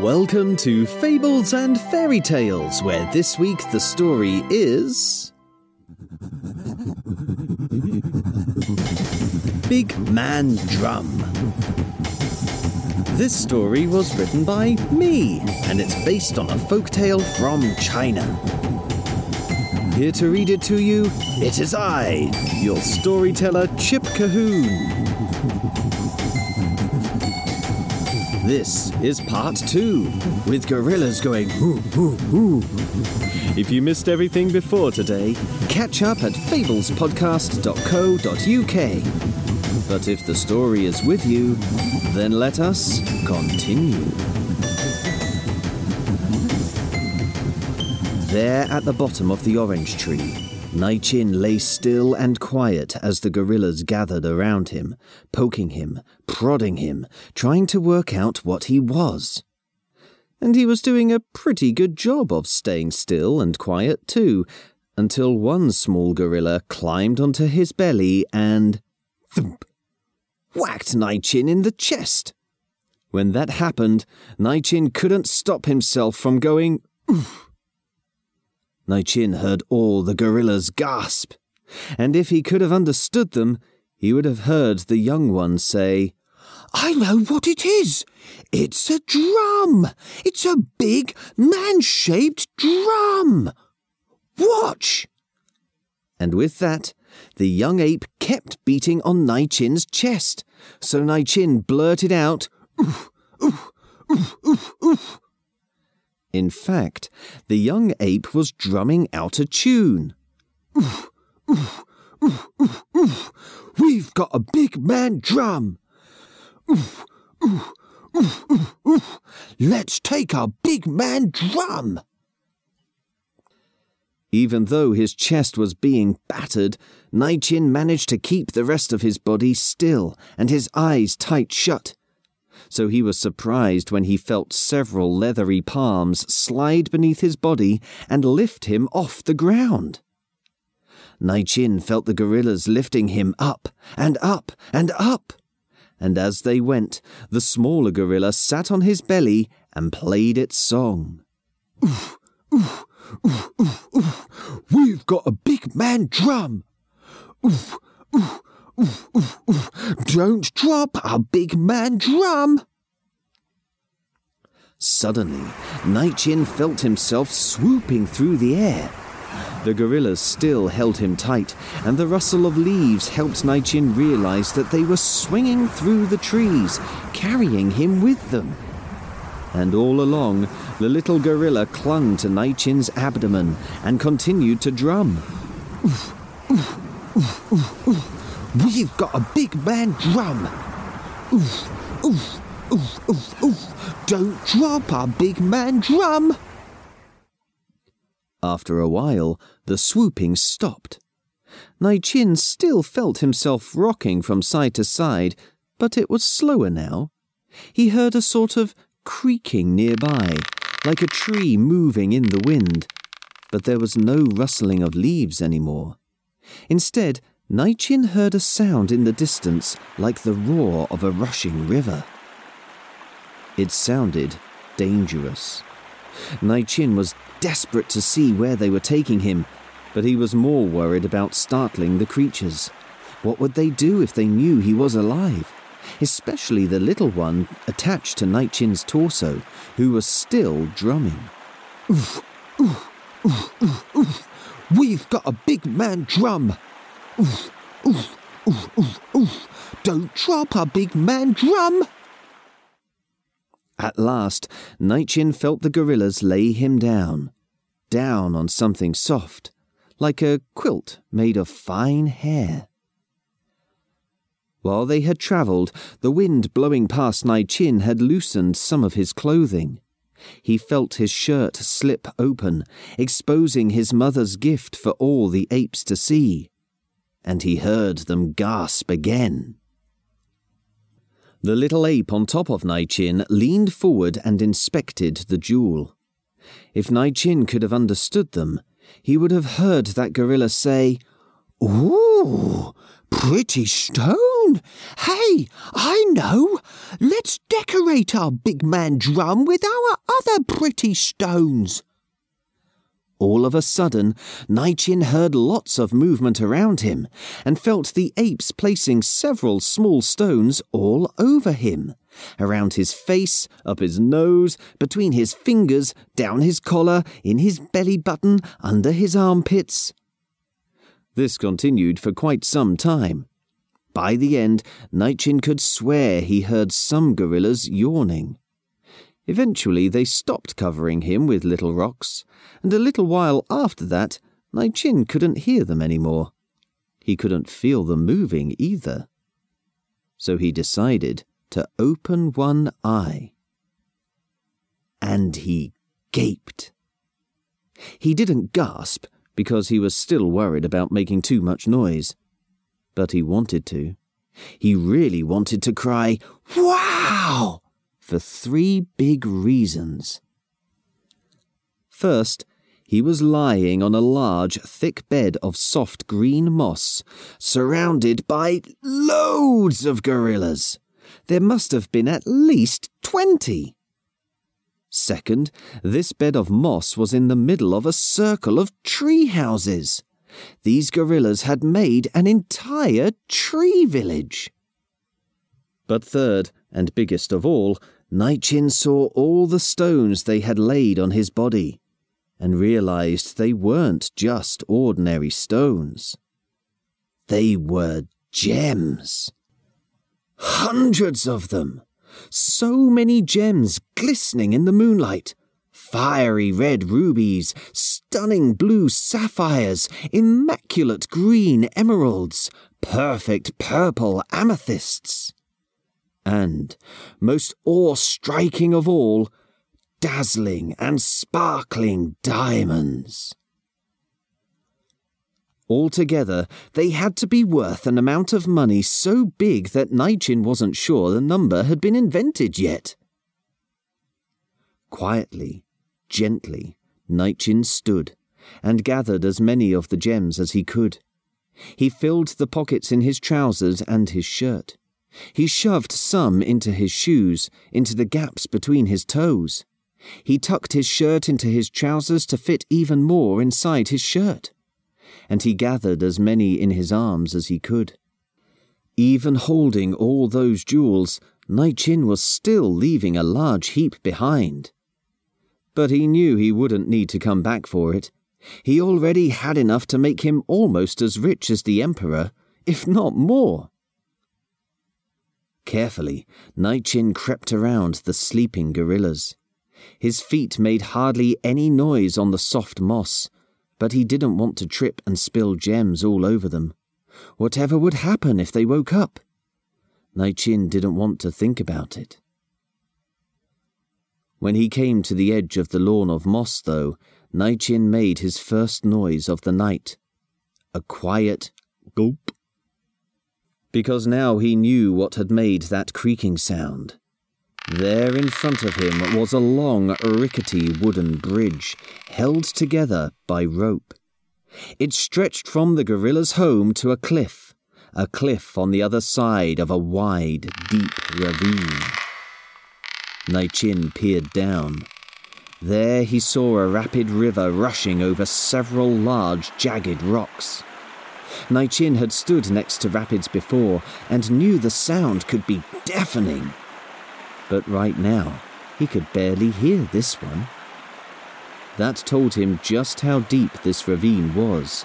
Welcome to Fables and Fairy Tales, where this week the story is. Big Man Drum. This story was written by me, and it's based on a folktale from China. Here to read it to you, it is I, your storyteller Chip Colquhoun. This is part two, with gorillas going hoo hoo hoo. If you missed everything before today, catch up at fablespodcast.co.uk. But if the story is with you, then let us continue. There at the bottom of the orange tree, Naichin lay still and quiet as the gorillas gathered around him, poking him, prodding him, trying to work out what he was. And he was doing a pretty good job of staying still and quiet too, until one small gorilla climbed onto his belly and thump, whacked Naichin in the chest. When that happened, Naichin couldn't stop himself from going oof Naichin heard all the gorillas gasp, and if he could have understood them, he would have heard the young one say, I know what it is. It's a drum. It's a big man shaped drum. Watch. And with that, the young ape kept beating on Naichin's chest, so Naichin blurted out, Oof, oof, oof, oof, oof. In fact, the young ape was drumming out a tune. Oof, oof, oof, oof, oof. We've got a big man drum. Oof, oof, oof, oof, oof. Let's take our big man drum. Even though his chest was being battered, Naichin managed to keep the rest of his body still and his eyes tight shut so he was surprised when he felt several leathery palms slide beneath his body and lift him off the ground. Naichin felt the gorillas lifting him up and up and up. And as they went, the smaller gorilla sat on his belly and played its song. Oof, oof, oof, oof, oof. We've got a big man drum. Oof, oof, oof, oof. Don't drop our big man drum. Suddenly, Naichin felt himself swooping through the air. The gorillas still held him tight, and the rustle of leaves helped Naichin realize that they were swinging through the trees, carrying him with them. And all along, the little gorilla clung to Naichin's abdomen and continued to drum. Oof, We've got a big man drum. Oof, oof, oof, oof, oof. Don't drop our big man drum. After a while, the swooping stopped. Nai Chin still felt himself rocking from side to side, but it was slower now. He heard a sort of creaking nearby, like a tree moving in the wind, but there was no rustling of leaves any more. Instead, Naichin heard a sound in the distance like the roar of a rushing river. It sounded dangerous. Naichin was desperate to see where they were taking him, but he was more worried about startling the creatures. What would they do if they knew he was alive? Especially the little one attached to Naichin's torso, who was still drumming. Oof, oof, oof, oof, oof. We've got a big man drum, Oof, oof, oof, oof, oof. Don't drop our big man drum. At last, Naichin felt the gorillas lay him down, down on something soft, like a quilt made of fine hair. While they had travelled, the wind blowing past Naichin had loosened some of his clothing. He felt his shirt slip open, exposing his mother's gift for all the apes to see and he heard them gasp again. The little ape on top of Naichin leaned forward and inspected the jewel. If Naichin could have understood them, he would have heard that gorilla say, Ooh, pretty stone! Hey, I know! Let's decorate our big man drum with our other pretty stones. All of a sudden, Naichen heard lots of movement around him and felt the apes placing several small stones all over him around his face, up his nose, between his fingers, down his collar, in his belly button, under his armpits. This continued for quite some time. By the end, Naichen could swear he heard some gorillas yawning. Eventually, they stopped covering him with little rocks, and a little while after that, Naichen couldn't hear them any more. He couldn't feel them moving either. So he decided to open one eye. And he gaped. He didn't gasp because he was still worried about making too much noise. But he wanted to. He really wanted to cry, Wow! For three big reasons. First, he was lying on a large, thick bed of soft green moss, surrounded by loads of gorillas. There must have been at least twenty. Second, this bed of moss was in the middle of a circle of tree houses. These gorillas had made an entire tree village. But third, and biggest of all, Naichen saw all the stones they had laid on his body, and realized they weren't just ordinary stones. They were gems. Hundreds of them. So many gems glistening in the moonlight. Fiery red rubies, stunning blue sapphires, immaculate green emeralds, perfect purple amethysts and, most awe-striking of all, dazzling and sparkling diamonds. Altogether, they had to be worth an amount of money so big that Naichen wasn't sure the number had been invented yet. Quietly, gently, Naichen stood and gathered as many of the gems as he could. He filled the pockets in his trousers and his shirt. He shoved some into his shoes, into the gaps between his toes. He tucked his shirt into his trousers to fit even more inside his shirt. And he gathered as many in his arms as he could. Even holding all those jewels, Naichen was still leaving a large heap behind. But he knew he wouldn't need to come back for it. He already had enough to make him almost as rich as the Emperor, if not more. Carefully, Naichen crept around the sleeping gorillas. His feet made hardly any noise on the soft moss, but he didn't want to trip and spill gems all over them. Whatever would happen if they woke up? Naichen didn't want to think about it. When he came to the edge of the lawn of moss, though, Naichen made his first noise of the night. A quiet gulp because now he knew what had made that creaking sound. There in front of him was a long, rickety wooden bridge, held together by rope. It stretched from the gorilla's home to a cliff, a cliff on the other side of a wide, deep ravine. Naichen peered down. There he saw a rapid river rushing over several large, jagged rocks. Naichen had stood next to rapids before and knew the sound could be deafening. But right now, he could barely hear this one. That told him just how deep this ravine was.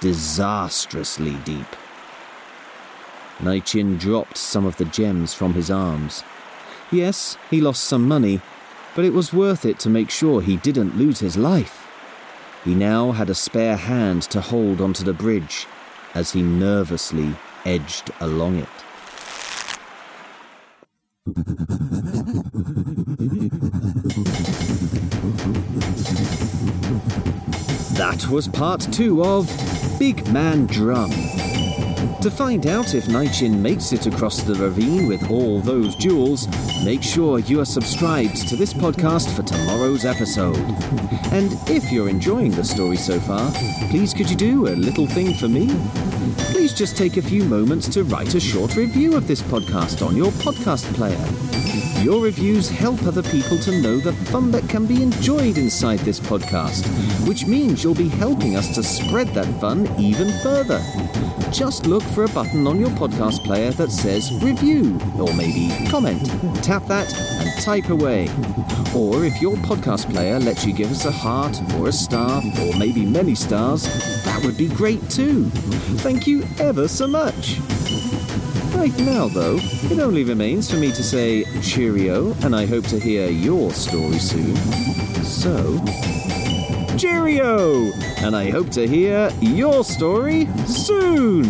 Disastrously deep. Naichen dropped some of the gems from his arms. Yes, he lost some money, but it was worth it to make sure he didn't lose his life. He now had a spare hand to hold onto the bridge as he nervously edged along it. That was part two of Big Man Drum. To find out if Naichen makes it across the ravine with all those jewels, make sure you are subscribed to this podcast for tomorrow's episode. And if you're enjoying the story so far, please could you do a little thing for me? Please just take a few moments to write a short review of this podcast on your podcast player. Your reviews help other people to know the fun that can be enjoyed inside this podcast, which means you'll be helping us to spread that fun even further. Just look for a button on your podcast player that says review or maybe comment. Tap that and type away. Or if your podcast player lets you give us a heart or a star or maybe many stars, that would be great too. Thank you ever so much. Right now, though, it only remains for me to say cheerio, and I hope to hear your story soon. So, cheerio! And I hope to hear your story soon!